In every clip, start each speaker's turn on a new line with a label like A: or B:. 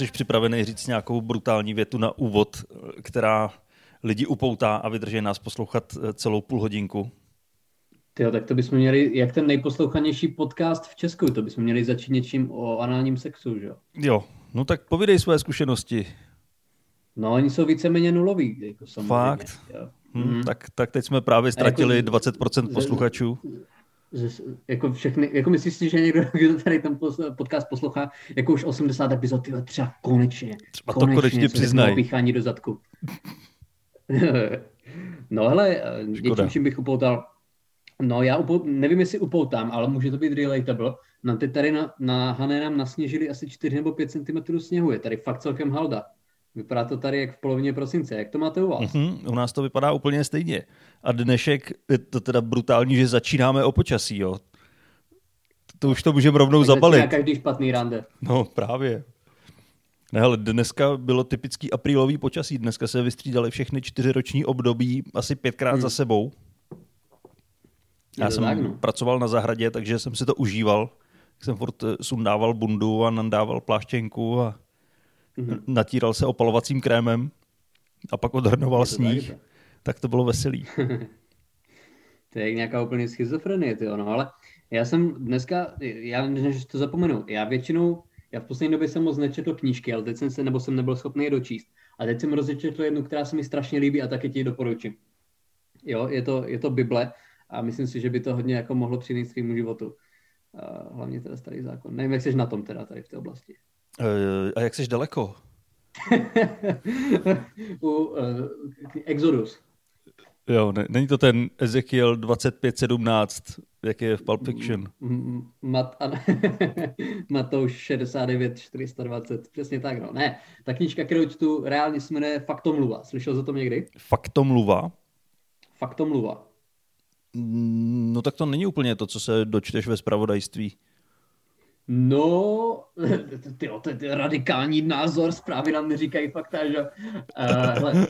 A: Jsi připravený říct nějakou brutální větu na úvod, která lidi upoutá a vydrží nás poslouchat eh, celou půl hodinku?
B: Tyjo, tak to bychom měli, jak ten nejposlouchanější podcast v Česku, to bychom měli začít něčím o análním sexu, že jo?
A: Jo, no tak povídej své zkušenosti.
B: No, oni jsou víceméně nulový, jako samozřejmě.
A: Fakt? Jo. Hmm, mm. tak, tak teď jsme právě ztratili jako, 20% posluchačů.
B: Že, jako všechny, jako myslíš si, že někdo, kdo tady ten podcast poslouchá, jako už 80 epizod, tyhle, třeba konečně,
A: třeba konečně, to konečně přiznají.
B: Píchání do zadku. no hele, něčím, čím bych upoutal, no já upou, nevím, jestli upoutám, ale může to být relatable. No ty tady na, na Hané nám nasněžili asi 4 nebo 5 cm sněhu, je tady fakt celkem halda. Vypadá to tady jak v polovině prosince. Jak to máte u vás?
A: Mm-hmm, u nás to vypadá úplně stejně. A dnešek je to teda brutální, že začínáme o počasí, jo. To už to můžeme rovnou tak zabalit.
B: každý špatný rande.
A: No právě. Ne, ale dneska bylo typický aprílový počasí. Dneska se vystřídali všechny čtyřiroční období asi pětkrát hmm. za sebou. Já jsem tak, no. pracoval na zahradě, takže jsem si to užíval. Jsem furt eh, sundával bundu a nandával pláštěnku a mm-hmm. natíral se opalovacím krémem a pak odhrnoval sníh. Tak, tak to bylo veselý.
B: to je nějaká úplně schizofrenie, ty no, ale já jsem dneska, já než to zapomenu, já většinou, já v poslední době jsem moc nečetl knížky, ale teď jsem se, nebo jsem nebyl schopný je dočíst. A teď jsem rozečetl jednu, která se mi strašně líbí a taky ti ji doporučím. Jo, je to, je to Bible a myslím si, že by to hodně jako mohlo přinést svým životu. A hlavně teda starý zákon. Nevím, jak jsi na tom teda tady v té oblasti.
A: Uh, a jak jsi daleko?
B: U uh, Exodus.
A: Jo, ne, není to ten Ezekiel 2517, jak je v Pulp Fiction.
B: Mat, Matouš 69 420, přesně tak, no. Ne, ta knížka, kterou čtu, reálně se jmenuje Faktomluva. Slyšel jsi o tom někdy?
A: Faktomluva?
B: Faktomluva.
A: Mm, no tak to není úplně to, co se dočteš ve spravodajství.
B: No, tyjo, to je radikální názor, zprávy nám neříkají fakt, že uh,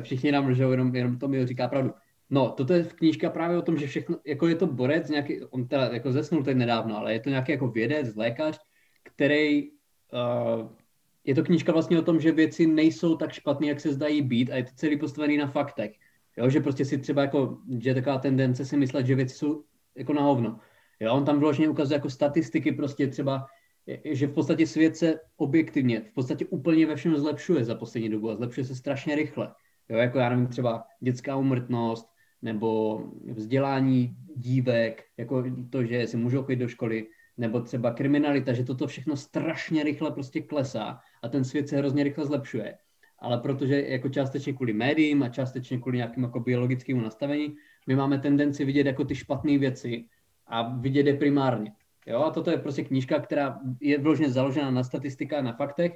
B: všichni nám lžou, jenom, jenom to mi říká pravdu. No, toto je knížka právě o tom, že všechno, jako je to borec, nějaký, on teda jako zesnul teď nedávno, ale je to nějaký jako vědec, lékař, který, uh, je to knížka vlastně o tom, že věci nejsou tak špatné, jak se zdají být a je to celý postavený na faktech. Jo, že prostě si třeba jako, že taková tendence si myslet, že věci jsou jako na hovno. Jo, on tam vložně ukazuje jako statistiky, prostě třeba, že v podstatě svět se objektivně, v podstatě úplně ve všem zlepšuje za poslední dobu a zlepšuje se strašně rychle. Jo, jako já nevím, třeba dětská umrtnost, nebo vzdělání dívek, jako to, že si můžou chodit do školy, nebo třeba kriminalita, že toto všechno strašně rychle prostě klesá a ten svět se hrozně rychle zlepšuje. Ale protože jako částečně kvůli médiím a částečně kvůli nějakým jako biologickému nastavení, my máme tendenci vidět jako ty špatné věci a vidět je primárně. Jo? A toto je prostě knížka, která je vložně založena na statistikách, na faktech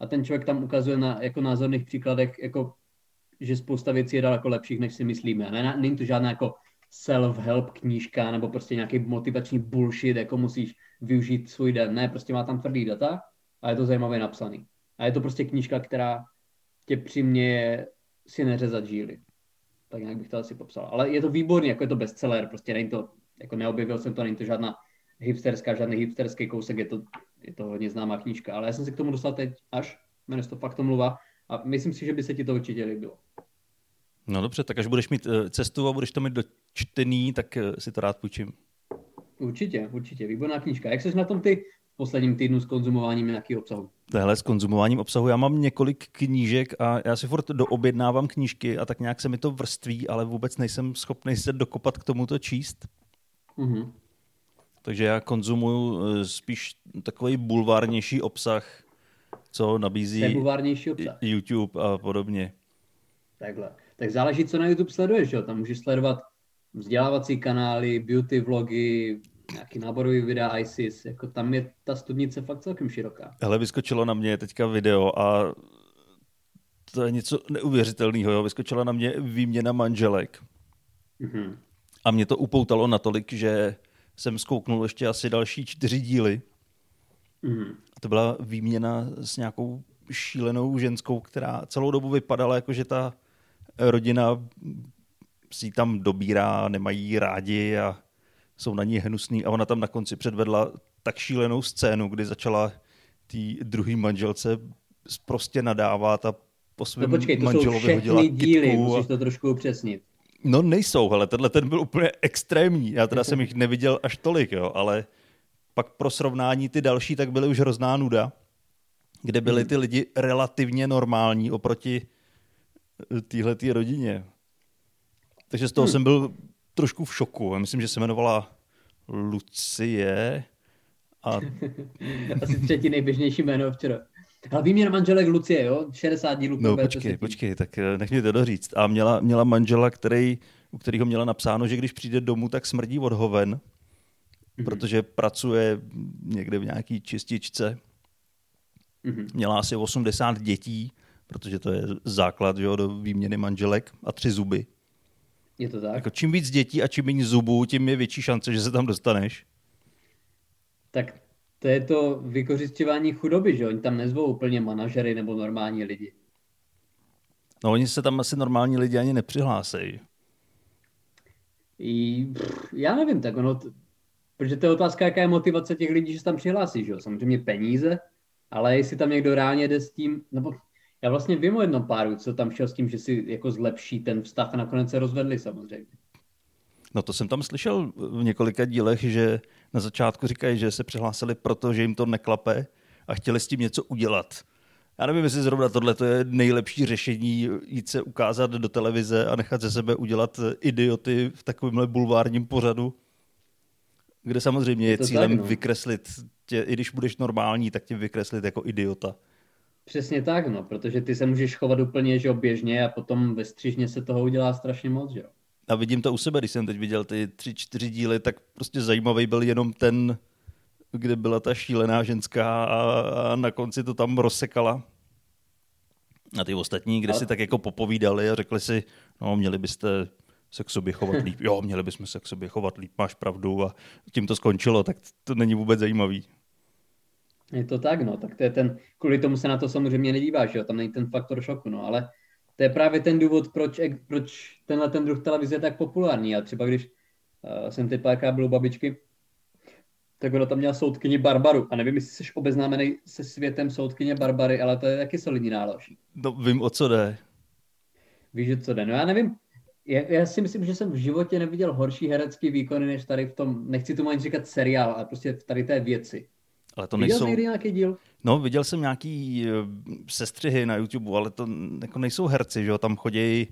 B: a ten člověk tam ukazuje na jako názorných příkladech, jako, že spousta věcí je daleko lepších, než si myslíme. Ne, není to žádná jako self-help knížka nebo prostě nějaký motivační bullshit, jako musíš využít svůj den. Ne, prostě má tam tvrdý data a je to zajímavě napsaný. A je to prostě knížka, která tě přiměje si neřezat žíly. Tak nějak bych to asi popsal. Ale je to výborný, jako je to bestseller, prostě není to jako neobjevil jsem to, není to žádná hipsterská, žádný hipsterský kousek, je to, je to hodně známá knížka, ale já jsem se k tomu dostal teď až, jmenuje to fakt mluva a myslím si, že by se ti to určitě líbilo.
A: No dobře, tak až budeš mít eh, cestu a budeš to mít dočtený, tak eh, si to rád půjčím.
B: Určitě, určitě, výborná knížka. Jak jsi na tom ty v posledním týdnu s konzumováním nějakého obsahu?
A: Tohle s konzumováním obsahu, já mám několik knížek a já si furt doobjednávám knížky a tak nějak se mi to vrství, ale vůbec nejsem schopný se dokopat k tomuto číst. Mm-hmm. Takže já konzumuju eh, spíš takový bulvárnější obsah, co nabízí
B: bulvárnější obsah.
A: YouTube a podobně.
B: Takhle. Tak záleží, co na YouTube sleduješ. Jo? Tam můžeš sledovat vzdělávací kanály, beauty vlogy, nějaký náborový videa ISIS. Jako tam je ta studnice fakt celkem široká.
A: Hele, vyskočilo na mě teďka video a to je něco neuvěřitelného. Vyskočila na mě výměna manželek. Mm-hmm. A mě to upoutalo natolik, že jsem zkouknul ještě asi další čtyři díly. Mm. A to byla výměna s nějakou šílenou ženskou, která celou dobu vypadala jako, že ta rodina si tam dobírá, nemají rádi a jsou na ní hnusný a ona tam na konci předvedla tak šílenou scénu, kdy začala té druhé manželce prostě nadávat a po svém
B: no počkej, to
A: manželovi
B: jsou
A: hodila
B: díly,
A: kytku
B: musíš
A: a...
B: to trošku upřesnit.
A: No nejsou, ale tenhle ten byl úplně extrémní. Já teda jsem jich neviděl až tolik, jo, ale pak pro srovnání ty další, tak byly už hrozná nuda, kde byly ty lidi relativně normální oproti eh, téhle rodině. Takže z toho hmm. jsem byl trošku v šoku. Já myslím, že se jmenovala Lucie. A...
B: Asi třetí nejběžnější jméno včera. Ale výměr manželek Lucie, jo? 60 dílů.
A: No počkej, počkej, tak eh, nech mě to doříct. A měla, měla manžela, který, u kterého měla napsáno, že když přijde domů, tak smrdí od hoven, mm-hmm. protože pracuje někde v nějaký čističce. Mm-hmm. Měla asi 80 dětí, protože to je základ jo, do výměny manželek a tři zuby.
B: Je to tak?
A: Jako čím víc dětí a čím méně zubů, tím je větší šance, že se tam dostaneš.
B: Tak to je to vykořišťování chudoby, že oni tam nezvou úplně manažery nebo normální lidi.
A: No oni se tam asi normální lidi ani nepřihlásejí.
B: I, já nevím, tak ono, protože to je otázka, jaká je motivace těch lidí, že se tam přihlásí, že jo? Samozřejmě peníze, ale jestli tam někdo reálně jde s tím, nebo já vlastně vím o jednom páru, co tam šel s tím, že si jako zlepší ten vztah a nakonec se rozvedli samozřejmě.
A: No to jsem tam slyšel v několika dílech, že na začátku říkají, že se přihlásili proto, že jim to neklape a chtěli s tím něco udělat. Já nevím, jestli zrovna tohle je nejlepší řešení, jít se ukázat do televize a nechat ze sebe udělat idioty v takovémhle bulvárním pořadu, kde samozřejmě je, je cílem tak, no. vykreslit tě, i když budeš normální, tak tě vykreslit jako idiota.
B: Přesně tak, no, protože ty se můžeš chovat úplně že běžně a potom ve střižně se toho udělá strašně moc, že jo.
A: A vidím to u sebe, když jsem teď viděl ty tři, čtyři díly, tak prostě zajímavý byl jenom ten, kde byla ta šílená ženská a, a na konci to tam rozsekala. A ty ostatní, kde si tak jako popovídali a řekli si, no měli byste se k sobě chovat líp. Jo, měli bychom se k sobě chovat líp, máš pravdu a tím to skončilo, tak to není vůbec zajímavý.
B: Je to tak, no, tak to je ten, kvůli tomu se na to samozřejmě nedíváš, jo, tam není ten faktor šoku, no, ale to je právě ten důvod, proč, proč tenhle ten druh televize je tak populární. A třeba když uh, jsem teď párkrát byl u babičky, tak ona tam měla soudkyni Barbaru. A nevím, jestli jsi obeznámený se světem soudkyně Barbary, ale to je taky solidní nálož.
A: No, vím, o co jde.
B: Víš, o co jde. No já nevím, já, já si myslím, že jsem v životě neviděl horší herecký výkony, než tady v tom, nechci tomu ani říkat seriál, ale prostě v tady té věci.
A: Ale to Viděl nejsou...
B: jsi nějaký díl?
A: No, viděl jsem nějaký eh, sestřihy na YouTube, ale to jako nejsou herci, že jo? Tam chodí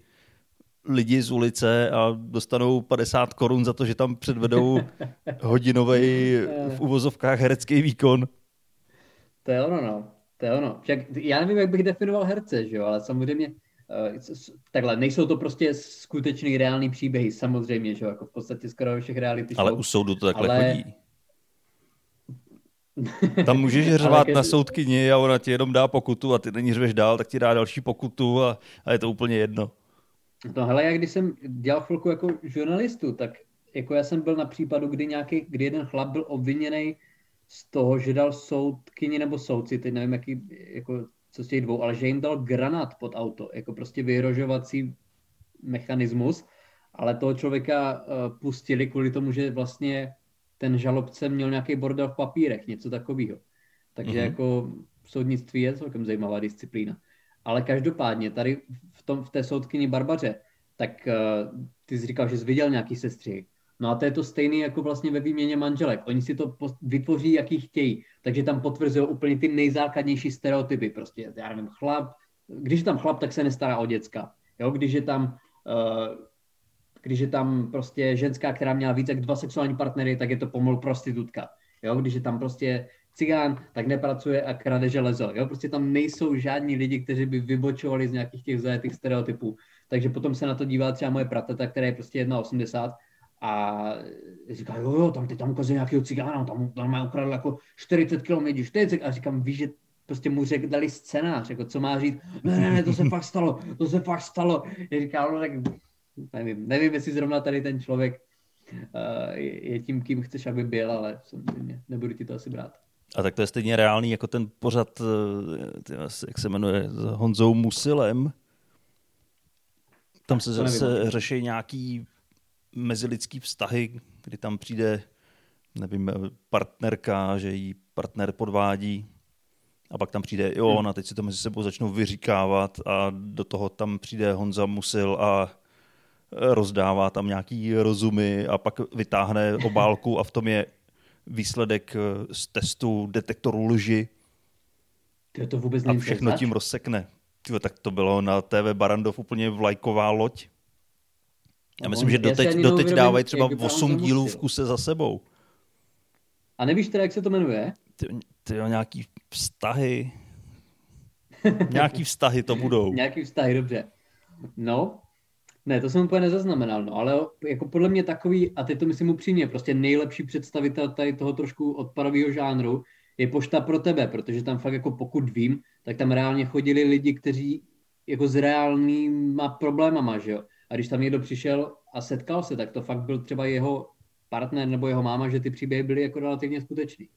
A: lidi z ulice a dostanou 50 korun za to, že tam předvedou hodinový v uvozovkách herecký výkon.
B: To je ono, no. To je ono. Však já nevím, jak bych definoval herce, že jo, ale samozřejmě uh, takhle, nejsou to prostě skutečný reální příběhy, samozřejmě, že jo, jako v podstatě skoro všech reality show.
A: Ale u soudu to takhle ale... chodí. Tam můžeš řvát na soudkyni a ona ti jenom dá pokutu a ty není řveš dál, tak ti dá další pokutu a, a je to úplně jedno.
B: No hele, já když jsem dělal chvilku jako žurnalistu, tak jako já jsem byl na případu, kdy, nějaký, kdy jeden chlap byl obviněný z toho, že dal soudkyni nebo soudci, teď nevím, jaký, jako, co z těch dvou, ale že jim dal granát pod auto, jako prostě vyhrožovací mechanismus, ale toho člověka uh, pustili kvůli tomu, že vlastně ten žalobce měl nějaký bordel v papírech, něco takového. Takže mm-hmm. jako soudnictví je celkem zajímavá disciplína. Ale každopádně tady v, tom, v té soudkyni Barbaře, tak uh, ty jsi říkal, že jsi viděl nějaký sestřih. No a to je to stejné jako vlastně ve výměně manželek. Oni si to vytvoří, jaký chtějí. Takže tam potvrzují úplně ty nejzákladnější stereotypy. Prostě, já nevím, chlap, když je tam chlap, tak se nestará o děcka. Jo, když je tam uh, když je tam prostě ženská, která měla více jak dva sexuální partnery, tak je to pomol prostitutka. Jo, když je tam prostě cigán, tak nepracuje a krade železo. Jo, prostě tam nejsou žádní lidi, kteří by vybočovali z nějakých těch zajetých stereotypů. Takže potom se na to dívá třeba moje prateta, která je prostě 1,80 a říká, jo, jo, tam ty tam ukazuje nějakého cigána, tam, tam má ukradl jako 40 km, 40 a říkám, víš, že prostě mu řek, dali scénář, jako co má říct, ne, ne, ne, to se fakt stalo, to se fakt stalo. Já říkám, no tak nevím, nevím, jestli zrovna tady ten člověk uh, je tím, kým chceš, aby byl, ale samozřejmě nebudu ti to asi brát.
A: A tak to je stejně reálný jako ten pořad, eh, jak se jmenuje, s Honzou Musilem. Tam se zase řeší nějaký mezilidský vztahy, kdy tam přijde, nevím, partnerka, že jí partner podvádí A pak tam přijde i on a teď si to mezi sebou začnou vyříkávat a do toho tam přijde Honza Musil a rozdává tam nějaký rozumy a pak vytáhne obálku a v tom je výsledek z testu detektoru lži.
B: To, to vůbec
A: a všechno tím rozsekne. Tyjo, tak to bylo na TV Barandov úplně vlajková loď. Já no, myslím, že doteď, doteď dávají třeba 8 dílů v kuse za sebou.
B: A nevíš teda, jak se to jmenuje?
A: Ty, ty nějaký vztahy. nějaký vztahy to budou.
B: nějaký vztahy, dobře. No, ne, to jsem úplně nezaznamenal, no, ale jako podle mě takový, a teď to myslím upřímně, prostě nejlepší představitel tady toho trošku odpadového žánru je pošta pro tebe, protože tam fakt jako pokud vím, tak tam reálně chodili lidi, kteří jako s reálnýma problémama, že jo. A když tam někdo přišel a setkal se, tak to fakt byl třeba jeho partner nebo jeho máma, že ty příběhy byly jako relativně skutečný.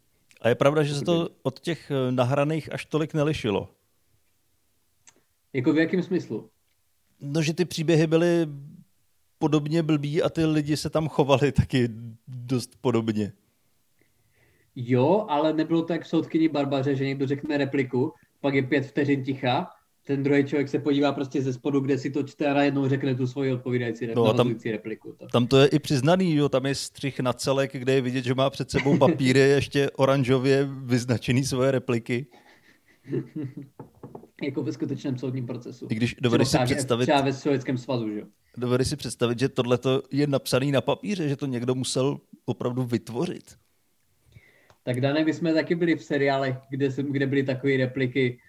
A: A je pravda, že se to od těch eh, nahraných až tolik nelišilo.
B: Jako v jakém smyslu?
A: No, že ty příběhy byly podobně blbý a ty lidi se tam chovali taky dost podobně.
B: Jo, ale nebylo to jak v soudkyni Barbaře, že někdo řekne repliku, pak je pět vteřin ticha, ten druhý člověk se podívá prostě ze spodu, kde si to čte a najednou řekne tu svoji odpovídající no a tam, repliku.
A: To. Tam to je i přiznaný, jo, tam je střih na celek, kde je vidět, že má před sebou papíry ještě oranžově vyznačený svoje repliky.
B: jako ve skutečném soudním procesu.
A: I když dovedeš si představit...
B: Třeba ve Sovětském svazu, že jo?
A: Dovedeš si představit, že tohle je napsaný na papíře, že to někdo musel opravdu vytvořit.
B: Tak Dane, my jsme taky byli v seriálech, kde, jsem, kde byly takové repliky,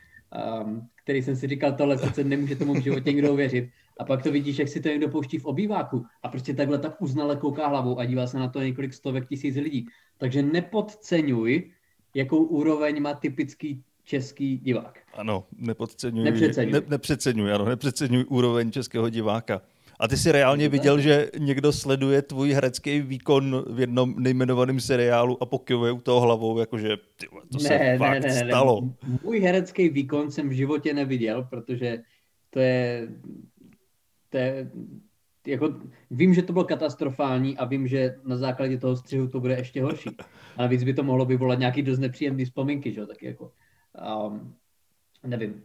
B: um, který jsem si říkal, tohle přece nemůže tomu v životě někdo uvěřit. A pak to vidíš, jak si to někdo pouští v obýváku a prostě takhle tak uznale kouká hlavou a dívá se na to několik stovek tisíc lidí. Takže nepodceňuj, jakou úroveň má typický český divák.
A: Ano, nepodceňuj. Nepřeceňuj. Ne, nepřeceňuj, ano, nepřeceňuj úroveň českého diváka. A ty si reálně viděl, že někdo sleduje tvůj herecký výkon v jednom nejmenovaném seriálu a pokyvuje u toho hlavou, jakože ty, to ne, se ne, fakt ne, ne, stalo. Ne.
B: Můj herecký výkon jsem v životě neviděl, protože to je, to je jako, vím, že to bylo katastrofální a vím, že na základě toho střihu to bude ještě horší. Ale víc by to mohlo vyvolat nějaký dost nepříjemný vzpomínky, že tak jako. Um, nevím,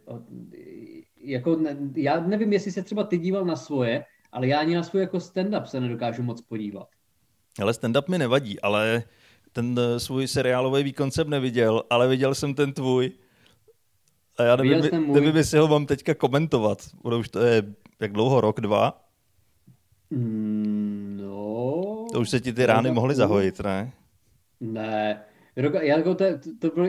B: jako, ne, já nevím, jestli se třeba ty díval na svoje, ale já ani na svůj jako stand-up se nedokážu moc podívat.
A: Ale stand-up mi nevadí, ale ten eh, svůj seriálový výkon jsem neviděl, ale viděl jsem ten tvůj. A já nevím, nevím jestli ho mám teďka komentovat. Bude už to je jak dlouho, rok, dva?
B: Mm, no...
A: To už se ti ty rány mohly zahojit, ne?
B: Ne. Já jako to, to, to bylo,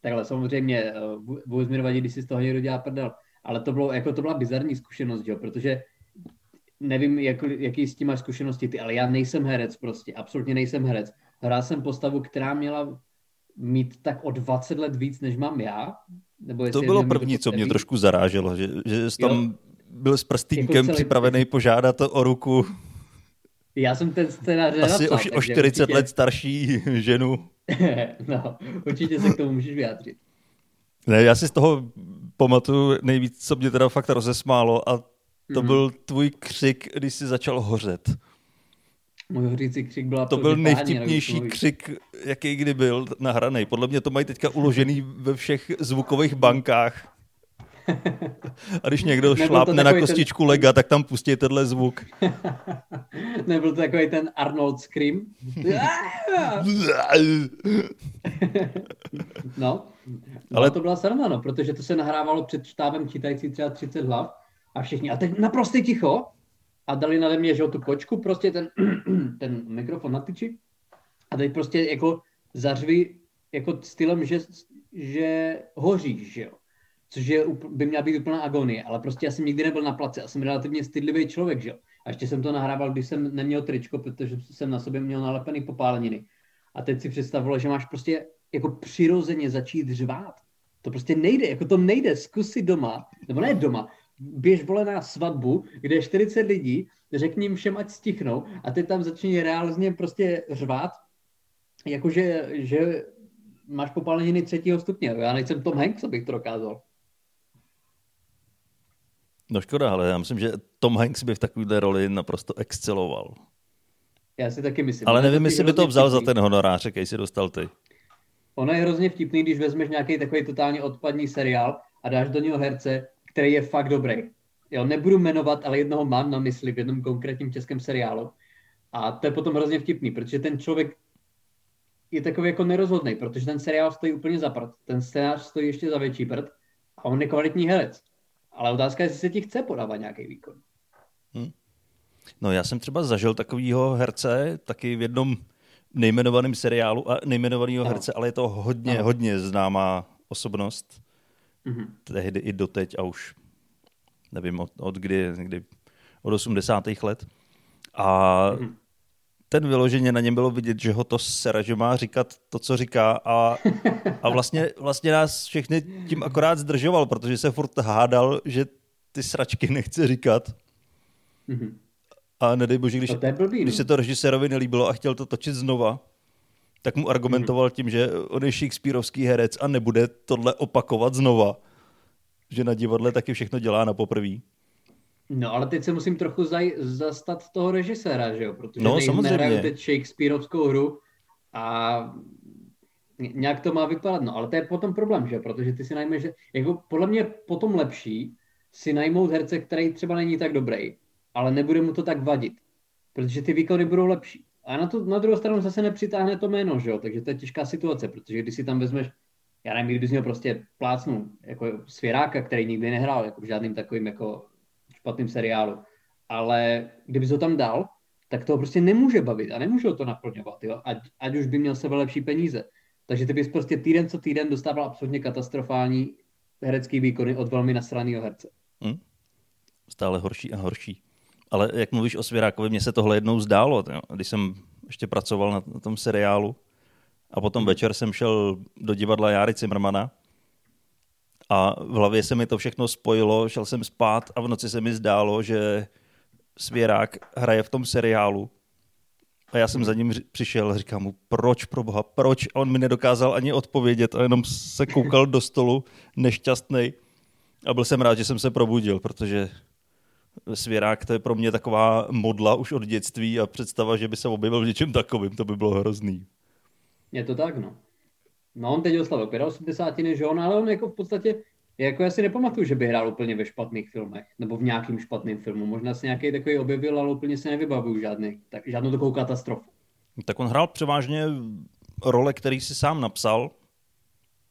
B: takhle samozřejmě, eh, vůbec mi nevadí, když si z toho někdo dělá prdel, ale to, bylo, jako to byla bizarní zkušenost, jo, protože nevím, jak, jaký s tím máš zkušenosti ty, ale já nejsem herec prostě, absolutně nejsem herec. Hrál jsem postavu, která měla mít tak o 20 let víc, než mám já.
A: Nebo to bylo první, co mě trošku zaráželo, že, že jsi tam jo. byl s prstínkem jako celý... připravený požádat o ruku.
B: Já jsem ten scénář
A: Asi o, o 40 určitě... let starší ženu.
B: no, určitě se k tomu můžeš vyjádřit.
A: Ne, já si z toho pamatuju nejvíc, co mě teda fakt rozesmálo a to mm. byl tvůj křik, když jsi začal hořet.
B: Můj hořící křik byla
A: To byl nejvtipnější křik, jaký kdy byl nahraný. Podle mě to mají teďka uložený ve všech zvukových bankách. A když někdo šlápne na kostičku ten... lega, tak tam pustí tenhle zvuk.
B: Nebyl to takový ten Arnold Scream? no, ale to byla sranda, no, protože to se nahrávalo před štábem čítající třeba 30 hlav a všichni, a teď naprosto ticho a dali na mě, že tu kočku, prostě ten, ten mikrofon na tyči a teď prostě jako zařvi jako stylem, že, že hoříš, že jo. Což je, by měla být úplná agonie, ale prostě já jsem nikdy nebyl na place a jsem relativně stydlivý člověk, že jo. A ještě jsem to nahrával, když jsem neměl tričko, protože jsem na sobě měl nalepený popáleniny. A teď si představilo, že máš prostě jako přirozeně začít řvát. To prostě nejde, jako to nejde, zkus si doma, nebo ne doma, běž vole na svatbu, kde je 40 lidí, řekni jim všem, ať stichnou a ty tam začni reálně prostě řvát, jakože že máš popáleniny třetího stupně. Já nejsem Tom Hanks, abych to dokázal.
A: No škoda, ale já myslím, že Tom Hanks by v takovéhle roli naprosto exceloval.
B: Já si taky myslím.
A: Ale nevím, jestli by to vzal za ten honorář, jaký si dostal ty.
B: ono je hrozně vtipný, když vezmeš nějaký takový totálně odpadní seriál a dáš do něho herce, který je fakt dobrý. Jo, nebudu jmenovat, ale jednoho mám na mysli v jednom konkrétním českém seriálu. A to je potom hrozně vtipný, protože ten člověk je takový jako nerozhodný, protože ten seriál stojí úplně za prd, ten scénář stojí ještě za větší prd a on je kvalitní herec. Ale otázka je, jestli se ti chce podávat nějaký výkon. Hmm.
A: No já jsem třeba zažil takového herce, taky v jednom nejmenovaném seriálu a nejmenovaného no. herce, ale je to hodně, no. hodně známá osobnost. Mm-hmm. Tehdy i doteď a už nevím od, od kdy, kdy, od 80. let. A mm-hmm. Ten vyloženě na něm bylo vidět, že ho to sera, že má říkat to, co říká a, a vlastně, vlastně nás všechny tím akorát zdržoval, protože se furt hádal, že ty sračky nechce říkat. Mm-hmm. A nedej bože, když, blbý, když no. se to režisérovi nelíbilo a chtěl to točit znova, tak mu argumentoval mm-hmm. tím, že on je Shakespeareovský herec a nebude tohle opakovat znova. Že na divadle taky všechno dělá na poprví.
B: No, ale teď se musím trochu zaj- zastat toho režiséra, že jo? Protože no, samozřejmě. teď Shakespeareovskou hru a nějak to má vypadat. No, ale to je potom problém, že jo? Protože ty si najmeš, že jako podle mě potom lepší si najmout herce, který třeba není tak dobrý, ale nebude mu to tak vadit, protože ty výkony budou lepší. A na, tu, na druhou stranu zase nepřitáhne to jméno, že jo? takže to je těžká situace, protože když si tam vezmeš, já nevím, kdybys měl prostě plácnu jako svěráka, který nikdy nehrál jako v žádným takovým jako špatným seriálu, ale kdybys ho tam dal, tak to prostě nemůže bavit a nemůže to naplňovat, jo? Ať, ať už by měl sebe lepší peníze. Takže ty bys prostě týden co týden dostával absolutně katastrofální herecký výkony od velmi nasraného herce. Hmm.
A: Stále horší a horší. Ale jak mluvíš o Svěrákovi, mně se tohle jednou zdálo, když jsem ještě pracoval na, na tom seriálu a potom večer jsem šel do divadla Járy Cimrmana a v hlavě se mi to všechno spojilo, šel jsem spát a v noci se mi zdálo, že Svěrák hraje v tom seriálu a já jsem za ním přišel a říkám mu, proč pro boha, proč? A on mi nedokázal ani odpovědět a jenom se koukal do stolu nešťastný. A byl jsem rád, že jsem se probudil, protože Svěrák to je pro mě taková modla už od dětství a představa, že by se objevil v něčem takovým, to by bylo hrozný.
B: Je to tak, no. No on teď oslavil 85, že on, ale on jako v podstatě, jako já si nepamatuju, že by hrál úplně ve špatných filmech, nebo v nějakým špatným filmu. Možná se nějaký takový objevil, ale úplně se nevybavuju žádný, tak, žádnou takovou katastrofu.
A: Tak on hrál převážně role, který si sám napsal.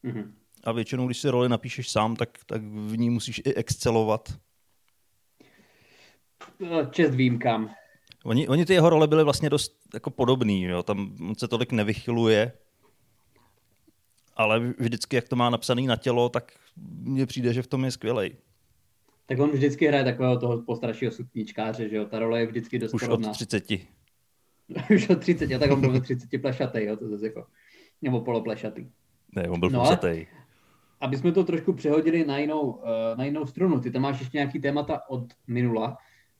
A: Mm-hmm. A většinou, když si roli napíšeš sám, tak, tak v ní musíš i excelovat.
B: No, čest výjimkám.
A: Oni, oni ty jeho role byly vlastně dost jako podobný, jo? tam on se tolik nevychyluje, ale vždycky, jak to má napsaný na tělo, tak mně přijde, že v tom je skvělej.
B: Tak on vždycky hraje takového toho postaršího sukničkáře, že jo, ta role je vždycky dost
A: Už podobná. od 30.
B: Už od 30, a tak on byl ve 30 plešatý, jo, to zase jako, nebo poloplešatý.
A: Ne, on byl no, plešatý.
B: Aby jsme to trošku přehodili na jinou, eh, na jinou strunu, ty tam máš ještě nějaký témata od minula,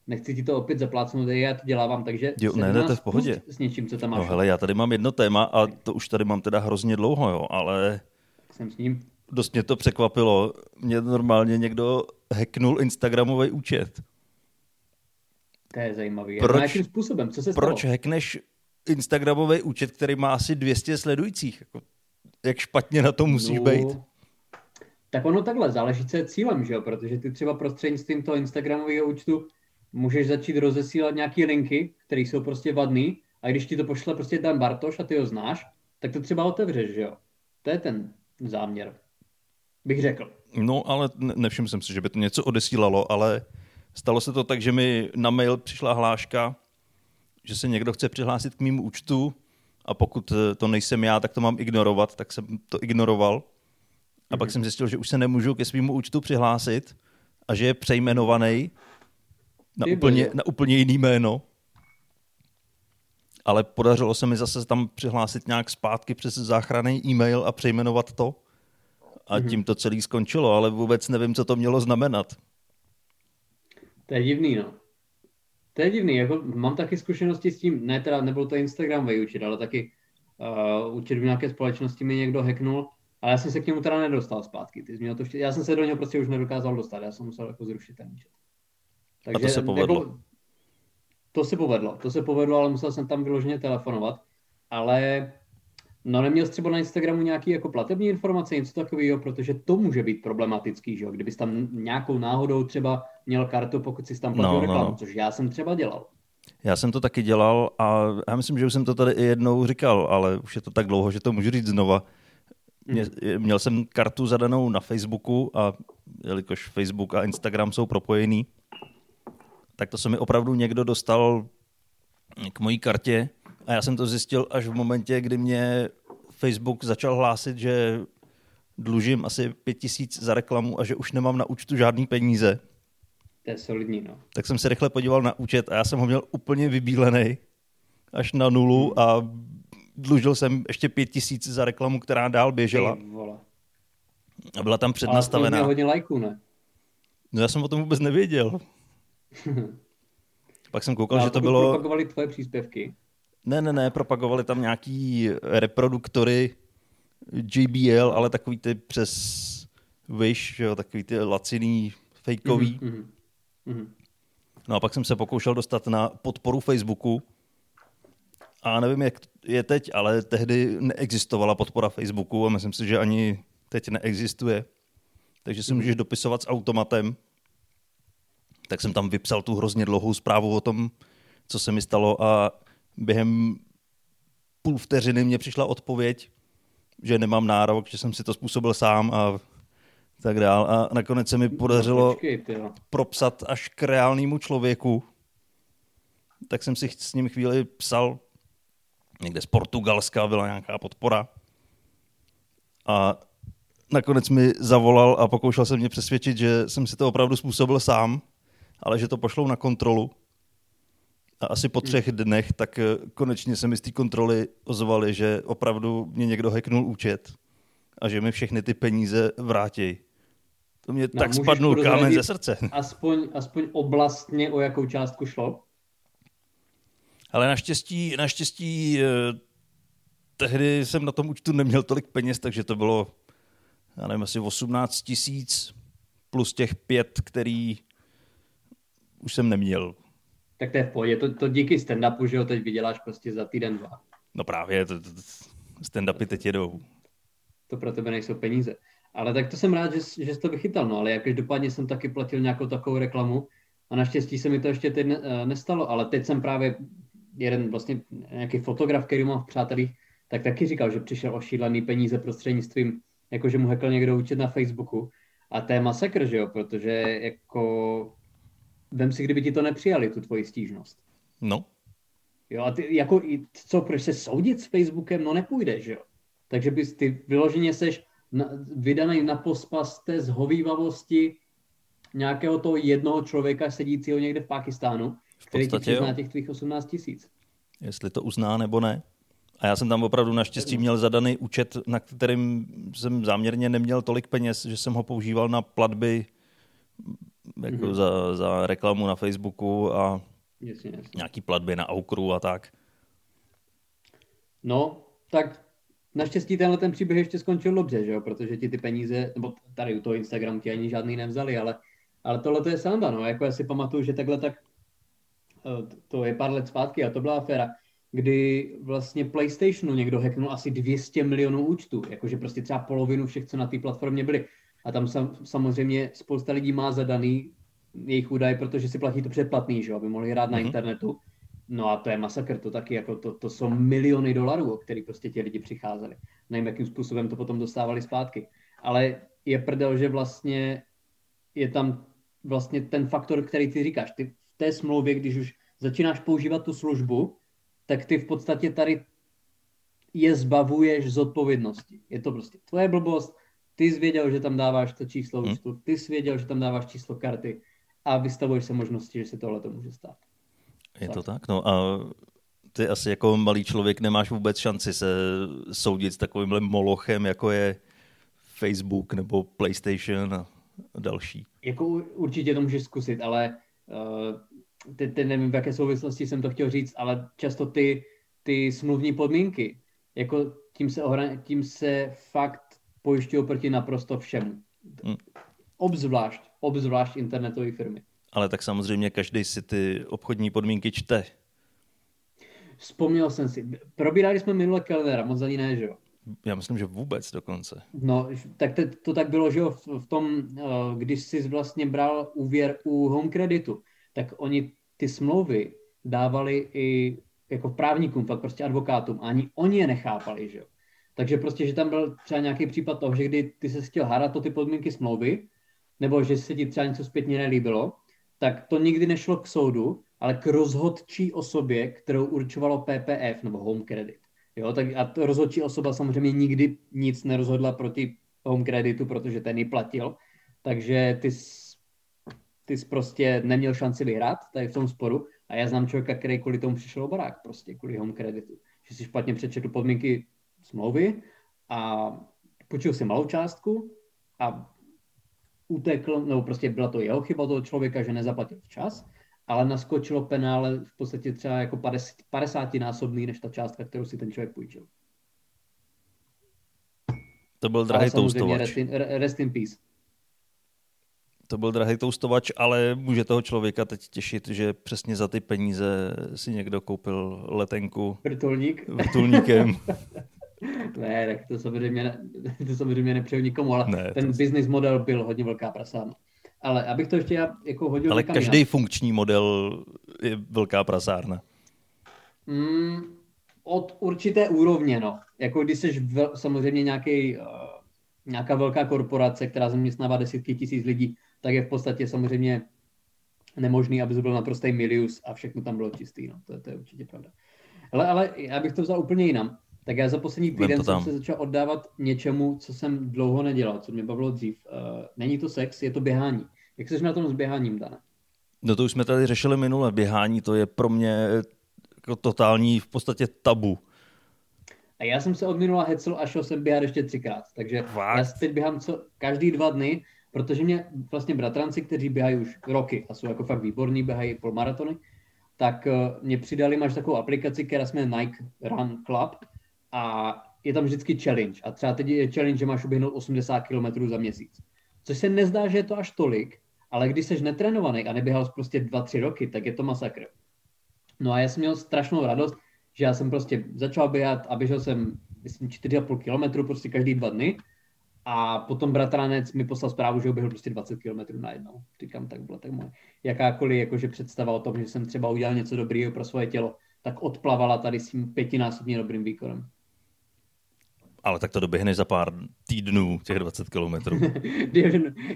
B: nechci ti to opět zaplácnout, já to dělávám, takže
A: jo, ne, ne, to je v pohodě.
B: s něčím, co tam máš.
A: No hele, já tady mám jedno téma a to už tady mám teda hrozně dlouho, jo, ale...
B: Tak jsem s ním.
A: Dost mě to překvapilo. Mě normálně někdo hacknul Instagramový účet.
B: To je zajímavý. Proč, jakým způsobem? Co se
A: stalo? Proč hackneš Instagramový účet, který má asi 200 sledujících? Jako, jak špatně na to musíš no, být?
B: Tak ono takhle, záleží, co je cílem, že jo? Protože ty třeba prostřednictvím toho Instagramového účtu můžeš začít rozesílat nějaké linky, které jsou prostě vadný a když ti to pošle prostě Dan Bartoš a ty ho znáš, tak to třeba otevřeš, že jo? To je ten záměr, bych řekl.
A: No, ale nevšiml jsem si, že by to něco odesílalo, ale stalo se to tak, že mi na mail přišla hláška, že se někdo chce přihlásit k mému účtu a pokud to nejsem já, tak to mám ignorovat, tak jsem to ignoroval. A mm-hmm. pak mhm. jsem zjistil, že už se nemůžu ke svému účtu přihlásit a že je přejmenovaný na úplně, na úplně jiný jméno. Ale podařilo se mi zase tam přihlásit nějak zpátky přes záchranný e-mail a přejmenovat to. A mm-hmm. tím to celé skončilo, ale vůbec nevím, co to mělo znamenat.
B: To je divný, no. To je divný, jako mám taky zkušenosti s tím, ne teda, nebyl to Instagram účet, ale taky uh, účet v nějaké společnosti mi někdo hacknul, ale já jsem se k němu teda nedostal zpátky. Ty to. Já jsem se do něho prostě už nedokázal dostat, já jsem musel jako zrušit ten účet.
A: Takže, a to se povedlo? Jako,
B: to se povedlo, to se povedlo, ale musel jsem tam vyloženě telefonovat. Ale No neměl jsi třeba na Instagramu nějaký jako platební informace, něco takového, protože to může být problematický, že jo? Kdybys tam nějakou náhodou třeba měl kartu, pokud jsi tam platil no, reklamu, no. což já jsem třeba dělal.
A: Já jsem to taky dělal a já myslím, že už jsem to tady i jednou říkal, ale už je to tak dlouho, že to můžu říct znova. Mě, mhm. měl jsem kartu zadanou na Facebooku a jelikož Facebook a Instagram jsou propojený, tak to se mi opravdu někdo dostal k mojí kartě a já jsem to zjistil až v momentě, kdy mě Facebook začal hlásit, že dlužím asi pět tisíc za reklamu a že už nemám na účtu žádný peníze.
B: To je solidní, no.
A: Tak jsem se rychle podíval na účet a já jsem ho měl úplně vybílený až na nulu a dlužil jsem ještě pět tisíc za reklamu, která dál běžela. A byla tam přednastavená.
B: Ale to hodně lajků, ne?
A: No já jsem o tom vůbec nevěděl. Pak jsem koukal, no, že to bylo...
B: propagovali tvoje příspěvky?
A: Ne, ne, ne, propagovali tam nějaký reproduktory JBL, ale takový ty přes Wish, jo, takový ty laciný, fejkový. Mm-hmm, mm-hmm. No a pak jsem se pokoušel dostat na podporu Facebooku a nevím, jak je teď, ale tehdy neexistovala podpora Facebooku a myslím si, že ani teď neexistuje. Takže si mm-hmm. můžeš dopisovat s automatem tak jsem tam vypsal tu hrozně dlouhou zprávu o tom, co se mi stalo a během půl vteřiny mě přišla odpověď, že nemám nárok, že jsem si to způsobil sám a tak dál. A nakonec se mi no, podařilo no, počkej, propsat až k reálnému člověku. Tak jsem si s ním chvíli psal, někde z Portugalska byla nějaká podpora. A nakonec mi zavolal a pokoušel se mě přesvědčit, že jsem si to opravdu způsobil sám ale že to pošlou na kontrolu. A asi po třech dnech, tak eh, konečně se mi z té kontroly ozvali, že opravdu mě někdo hacknul účet a že mi všechny ty peníze vrátí. To mě no, tak spadnul kámen ze srdce.
B: Aspoň, aspoň oblastně o jakou částku šlo?
A: Ale naštěstí, naštěstí eh, tehdy jsem na tom účtu neměl tolik peněz, takže to bylo, já nevím, asi 18 tisíc plus těch pět, který už jsem neměl.
B: Tak to je v pohodě, to, to díky stand-upu, že ho teď vyděláš prostě za týden, dva.
A: No právě, to, to, stand-upy teď jedou.
B: To pro tebe nejsou peníze. Ale tak to jsem rád, že, že jsi to vychytal, no, ale já každopádně jsem taky platil nějakou takovou reklamu a naštěstí se mi to ještě teď ne, eh, nestalo, ale teď jsem právě jeden vlastně nějaký fotograf, který mám v přátelích, tak taky říkal, že přišel o šílený peníze prostřednictvím, jakože mu hekl někdo účet na Facebooku a to je masakr, že jo, protože jako vem si, kdyby ti to nepřijali, tu tvoji stížnost.
A: No.
B: Jo, a ty, jako, co, proč se soudit s Facebookem, no nepůjde, že jo. Takže bys ty vyloženě seš na, vydaný na pospas té zhovývavosti nějakého toho jednoho člověka sedícího někde v Pakistánu, v který ti přizná jo. těch tvých 18 tisíc.
A: Jestli to uzná nebo ne. A já jsem tam opravdu naštěstí měl zadaný účet, na kterým jsem záměrně neměl tolik peněz, že jsem ho používal na platby jako mm-hmm. za, za reklamu na Facebooku a
B: jasně, jasně.
A: nějaký platby na Aukru a tak.
B: No, tak naštěstí tenhle ten příběh ještě skončil dobře, že jo? protože ti ty peníze, nebo tady u toho Instagramu ti ani žádný nevzali, ale, ale tohle to je sanda, no, jako já si pamatuju, že takhle tak, eh, to je pár let zpátky a to byla aféra, kdy vlastně PlayStationu někdo hacknul asi 200 milionů účtů, jakože prostě třeba polovinu všech, co na té platformě byly. A tam sam, samozřejmě spousta lidí má zadaný jejich údaje, protože si platí to předplatný, že aby mohli hrát mm-hmm. na mhm. internetu. No a to je masakr, to taky, jako to, to jsou miliony dolarů, o který prostě ti lidi přicházeli. Nevím, jakým způsobem to potom dostávali zpátky. Ale je prdel, že vlastně je tam vlastně ten faktor, který ty říkáš. Ty v té smlouvě, když už začínáš používat tu službu, tak ty v podstatě tady je zbavuješ z odpovědnosti. Je to prostě tvoje blbost, ty jsi věděl, že tam dáváš to číslo hmm. účtu, ty jsi věděl, že tam dáváš číslo karty a vystavuješ se možnosti, že se tohle to může stát.
A: Je to tak, no a ty asi jako malý člověk nemáš vůbec šanci se soudit s takovýmhle molochem, jako je Facebook nebo PlayStation a další.
B: Jako určitě to můžeš zkusit, ale uh, teď, teď nevím, v jaké souvislosti jsem to chtěl říct, ale často ty, ty smluvní podmínky, jako tím se, ohra, tím se fakt pojišťují proti naprosto všemu. Hmm. Obzvlášť, obzvlášť internetové firmy.
A: Ale tak samozřejmě každý si ty obchodní podmínky čte.
B: vzpomněl jsem si. Probírali jsme minule Kellnera, moc ani ne, že jo?
A: Já myslím, že vůbec dokonce.
B: No, tak to, to tak bylo, že jo, v, v tom, eh, když jsi vlastně bral úvěr u home kreditu, tak oni ty smlouvy dávali i jako právníkům, fakt prostě advokátům. A ani oni je nechápali, že jo. Takže prostě, že tam byl třeba nějaký případ toho, že kdy ty se chtěl hádat to ty podmínky smlouvy, nebo že se ti třeba něco zpětně nelíbilo, tak to nikdy nešlo k soudu, ale k rozhodčí osobě, kterou určovalo PPF nebo Home Credit. Jo, tak a to rozhodčí osoba samozřejmě nikdy nic nerozhodla proti Home Creditu, protože ten ji platil. Takže ty jsi, ty jsi prostě neměl šanci vyhrát tady v tom sporu. A já znám člověka, který kvůli tomu přišel o barák, prostě kvůli Home Creditu. Že si špatně přečetl podmínky smlouvy a počil si malou částku a utekl, nebo prostě byla to jeho chyba toho člověka, že nezaplatil včas, ale naskočilo penále v podstatě třeba jako 50, 50 násobný než ta částka, kterou si ten člověk půjčil.
A: To byl drahý toustovač.
B: Rest in, rest in peace.
A: To byl drahý toustovač, ale může toho člověka teď těšit, že přesně za ty peníze si někdo koupil letenku.
B: Vrtulník.
A: Vrtulníkem.
B: ne, tak to samozřejmě, to samozřejmě nepřeju nikomu, ale ne, ten to... business model byl hodně velká prasárna. Ale abych to ještě já jako hodil
A: Ale každý já. funkční model je velká prasárna.
B: Mm, od určité úrovně, no. Jako když jsi vel, samozřejmě nějaký, uh, nějaká velká korporace, která zaměstnává desítky tisíc lidí, tak je v podstatě samozřejmě nemožný, aby to byl naprostý milius a všechno tam bylo čistý. No. To, to je určitě pravda. Ale, ale já bych to vzal úplně jinam. Tak já za poslední týden jsem se začal oddávat něčemu, co jsem dlouho nedělal, co mě bavilo dřív. Uh, není to sex, je to běhání. Jak jsi na tom s běháním, Dana?
A: No to už jsme tady řešili minule. Běhání to je pro mě jako totální v podstatě tabu.
B: A já jsem se od minula hecel a šel jsem běhat ještě třikrát. Takže Fakt? já teď běhám co, každý dva dny, protože mě vlastně bratranci, kteří běhají už roky a jsou jako fakt výborní, běhají polmaratony, tak uh, mě přidali, máš takovou aplikaci, která jsme Nike Run Club a je tam vždycky challenge. A třeba teď je challenge, že máš uběhnout 80 km za měsíc. Což se nezdá, že je to až tolik, ale když jsi netrénovaný a neběhal prostě 2-3 roky, tak je to masakr. No a já jsem měl strašnou radost, že já jsem prostě začal běhat a běžel jsem, myslím, 4,5 km prostě každý dva dny. A potom bratranec mi poslal zprávu, že uběhl prostě 20 km najednou. Říkám, tak bylo tak moje. Jakákoliv jakože představa o tom, že jsem třeba udělal něco dobrého pro svoje tělo, tak odplavala tady s tím pětinásobně dobrým výkonem.
A: Ale tak to doběhneš za pár týdnů, těch 20 kilometrů.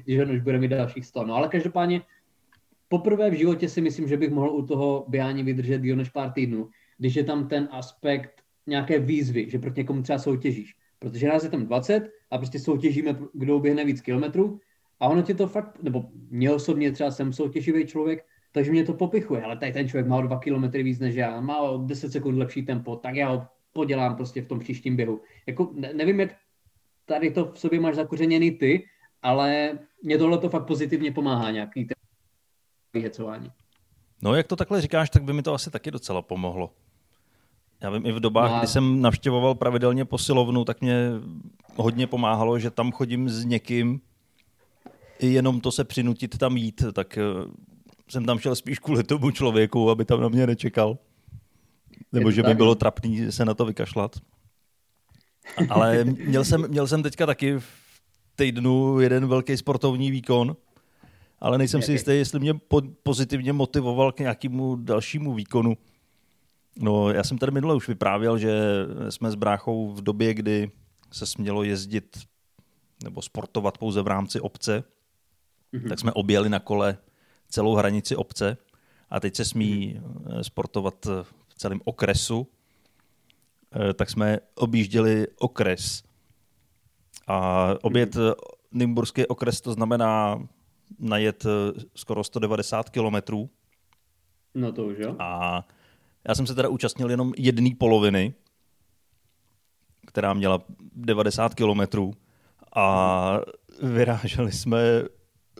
B: když on už bude mít dalších 100. No ale každopádně poprvé v životě si myslím, že bych mohl u toho běhání vydržet díl než pár týdnů, když je tam ten aspekt nějaké výzvy, že proti někomu třeba soutěžíš. Protože nás je tam 20 a prostě soutěžíme, kdo běhne víc kilometrů a ono ti to fakt, nebo mě osobně třeba jsem soutěživý člověk, takže mě to popichuje, ale tady ten člověk má o 2 kilometry víc než já, má o 10 sekund lepší tempo, tak já ho podělám prostě v tom příštím běhu. Jako, ne, nevím, jak tady to v sobě máš zakořeněný ty, ale mě tohle to fakt pozitivně pomáhá nějaký vyhecování.
A: No, jak to takhle říkáš, tak by mi to asi taky docela pomohlo. Já vím, i v dobách, no. kdy jsem navštěvoval pravidelně posilovnu, tak mě hodně pomáhalo, že tam chodím s někým, i jenom to se přinutit tam jít, tak eh, jsem tam šel spíš kvůli tomu člověku, aby tam na mě nečekal. Nebo že by tak, bylo no. trapný se na to vykašlat. Ale měl jsem, měl jsem teďka taky v týdnu jeden velký sportovní výkon, ale nejsem si jistý, jestli mě po, pozitivně motivoval k nějakému dalšímu výkonu. No, já jsem tady minule už vyprávěl, že jsme s bráchou v době, kdy se smělo jezdit nebo sportovat pouze v rámci obce, mm-hmm. tak jsme objeli na kole celou hranici obce a teď se smí mm-hmm. sportovat celém okresu, eh, tak jsme objížděli okres. A obět hmm. Nymburský okres to znamená najet eh, skoro 190 kilometrů.
B: No to už jo.
A: A já jsem se teda účastnil jenom jedné poloviny, která měla 90 kilometrů a vyráželi jsme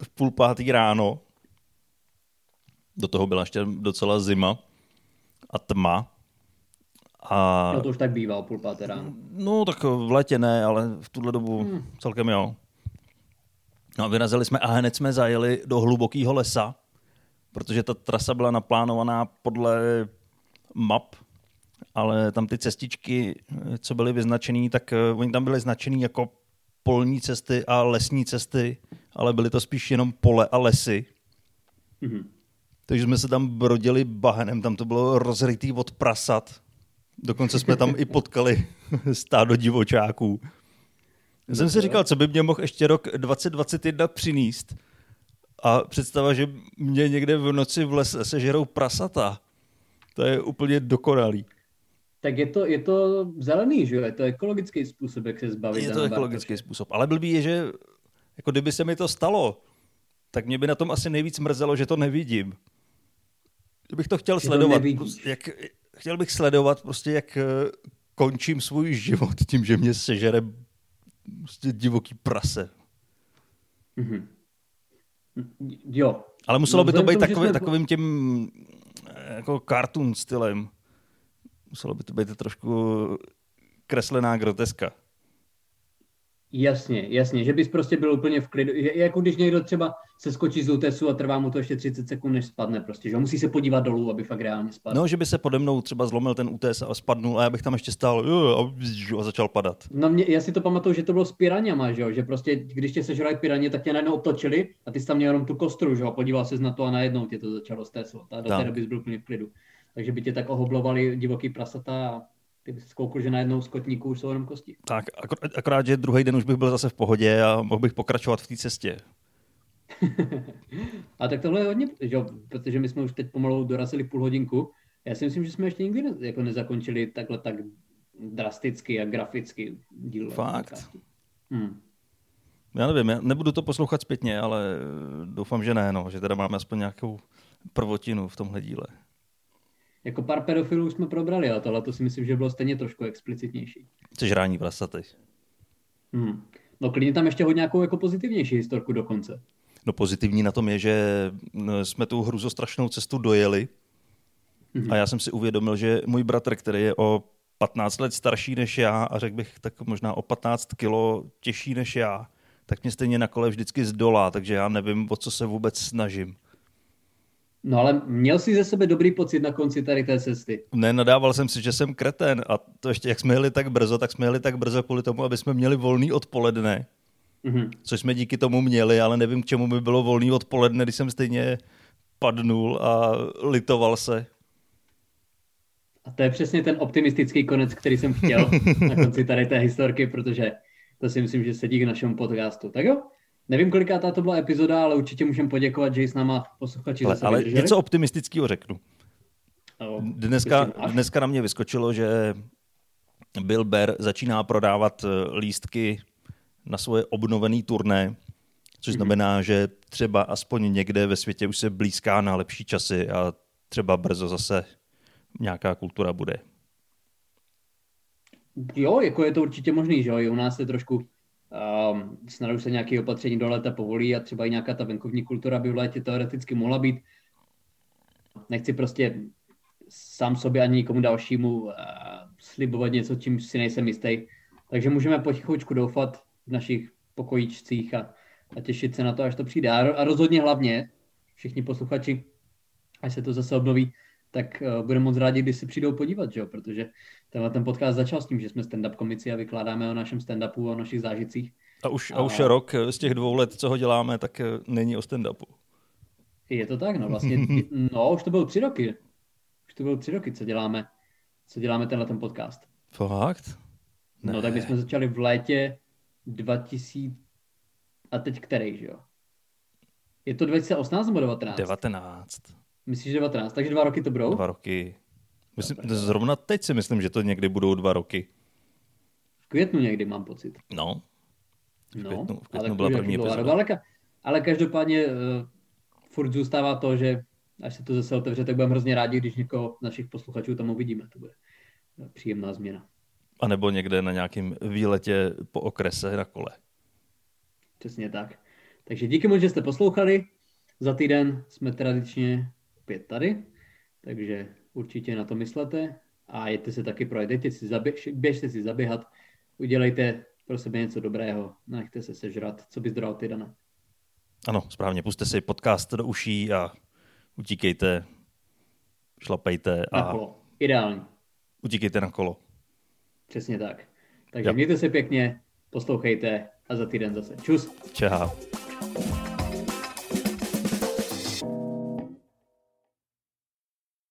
A: v půl pátý ráno. Do toho byla ještě docela zima a tma.
B: A... No to už tak bývá půl páté ráno.
A: No tak v letě ne, ale v tuhle dobu hmm. celkem jo. No a vyrazili jsme a hned jsme zajeli do hlubokého lesa, protože ta trasa byla naplánovaná podle map ale tam ty cestičky, co byly vyznačené, tak uh, oni tam byly značený jako polní cesty a lesní cesty, ale byly to spíš jenom pole a lesy. Mm-hmm. Takže jsme se tam brodili bahenem, tam to bylo rozrytý od prasat. Dokonce jsme tam i potkali stádo divočáků. Já jsem si říkal, co by mě mohl ještě rok 2021 přinést. A představa, že mě někde v noci v lese sežerou prasata. To je úplně dokonalý.
B: Tak je to, je to zelený, že jo? Je to ekologický způsob, jak se zbavit.
A: Je to ekologický způsob. Ale blbý je, že jako kdyby se mi to stalo, tak mě by na tom asi nejvíc mrzelo, že to nevidím. Kdybych to chtěl sledovat. To prostě jak, chtěl bych sledovat prostě, jak eh, končím svůj život tím, že mě sežere prostě divoký prase. Mm-hmm.
B: Jo.
A: Ale muselo no, by to být takový, jsme... takovým tím eh, jako cartoon stylem. Muselo by to být trošku kreslená groteska.
B: Jasně, jasně, že bys prostě byl úplně v klidu. Je, jako když někdo třeba se skočí z útesu a trvá mu to ještě 30 sekund, než spadne prostě, že musí se podívat dolů, aby fakt reálně spadl.
A: No, že by se pode mnou třeba zlomil ten útes a spadnul a já bych tam ještě stál a začal padat.
B: No, mě, já si to pamatuju, že to bylo s piraněma, že jo, že prostě, když tě sežrali piraně, tak tě najednou otočili a ty jsi tam měl jenom tu kostru, že jo, podíval se na to a najednou tě to začalo stéslo. A do té doby byl úplně v klidu. Takže by tě tak ohoblovali divoký prasata a ty bys zkoukl, že najednou z kotníků už jsou jenom kosti.
A: Tak, akorát, že druhý den už bych byl zase v pohodě a mohl bych pokračovat v té cestě.
B: a tak tohle je hodně, že, protože my jsme už teď pomalu dorazili půl hodinku. Já si myslím, že jsme ještě nikdy ne, jako nezakončili takhle tak drasticky a graficky díl.
A: Fakt? Hmm. Já nevím, já nebudu to poslouchat zpětně, ale doufám, že ne, no, že teda máme aspoň nějakou prvotinu v tomhle díle.
B: Jako pár pedofilů jsme probrali, ale tohle to si myslím, že bylo stejně trošku explicitnější.
A: Což rání prasaty.
B: Hmm. No klidně tam ještě hodně nějakou jako pozitivnější historku dokonce.
A: No pozitivní na tom je, že jsme tu hruzostrašnou cestu dojeli hmm. a já jsem si uvědomil, že můj bratr, který je o 15 let starší než já a řekl bych tak možná o 15 kilo těžší než já, tak mě stejně na kole vždycky zdolá, takže já nevím, o co se vůbec snažím.
B: No ale měl jsi ze sebe dobrý pocit na konci tady té cesty?
A: Ne, nadával jsem si, že jsem kreten a to ještě, jak jsme jeli tak brzo, tak jsme jeli tak brzo kvůli tomu, aby jsme měli volný odpoledne. Mm-hmm. Což jsme díky tomu měli, ale nevím, k čemu by bylo volný odpoledne, když jsem stejně padnul a litoval se.
B: A to je přesně ten optimistický konec, který jsem chtěl na konci tady té historky, protože to si myslím, že sedí k našemu podcastu. Tak jo, Nevím, koliká to byla epizoda, ale určitě můžeme poděkovat, že s náma posluchači
A: ale, ale něco optimistického řeknu. No, dneska, dneska na mě vyskočilo, že Bill Bear začíná prodávat eh, lístky na svoje obnovené turné, což mm-hmm. znamená, že třeba aspoň někde ve světě už se blízká na lepší časy a třeba brzo zase nějaká kultura bude.
B: Jo, jako je to určitě možný, že jo, i u nás je trošku Um, snad už se nějaké opatření do léta povolí a třeba i nějaká ta venkovní kultura by v létě teoreticky mohla být. Nechci prostě sám sobě ani nikomu dalšímu uh, slibovat něco, čím si nejsem jistý. Takže můžeme potichoučku doufat v našich pokojíčcích a, a těšit se na to, až to přijde. A, a rozhodně hlavně všichni posluchači, až se to zase obnoví, tak uh, budeme moc rádi, když si přijdou podívat, že jo? protože tenhle ten podcast začal s tím, že jsme stand-up komici a vykládáme o našem stand-upu, o našich zážitcích.
A: A už, a... a už rok z těch dvou let, co ho děláme, tak eh, není o stand-upu.
B: Je to tak, no vlastně, no už to bylo tři roky. Už to bylo tři roky, co děláme, co děláme tenhle ten podcast.
A: Fakt?
B: Ne. No tak my jsme začali v létě 2000, a teď který, že jo? Je to 2018 nebo 19?
A: 19.
B: Myslíš, že 19, takže dva roky to budou?
A: Dva roky. Myslím, zrovna teď si myslím, že to někdy budou dva roky.
B: V květnu někdy mám pocit.
A: No.
B: V květnu, no, v květnu ale byla první epizoda. Ale, ale každopádně uh, furt zůstává to, že až se to zase otevře, tak budeme hrozně rádi, když někoho z našich posluchačů tam uvidíme. To bude eh, příjemná změna.
A: A nebo někde na nějakém výletě po okrese na kole.
B: Přesně tak. Takže díky moc, že jste poslouchali. Za týden jsme tradičně opět tady, takže určitě na to myslete a jděte se taky projedete si, zabě- běžte si zaběhat, udělejte pro sebe něco dobrého, nechte se sežrat, co bys dodal ty, Dana?
A: Ano, správně, puste si podcast do uší a utíkejte, šlapejte a...
B: Na kolo. Ideální.
A: utíkejte na kolo.
B: Přesně tak. Takže jo. mějte se pěkně, poslouchejte a za týden zase. Čus.
A: Čau.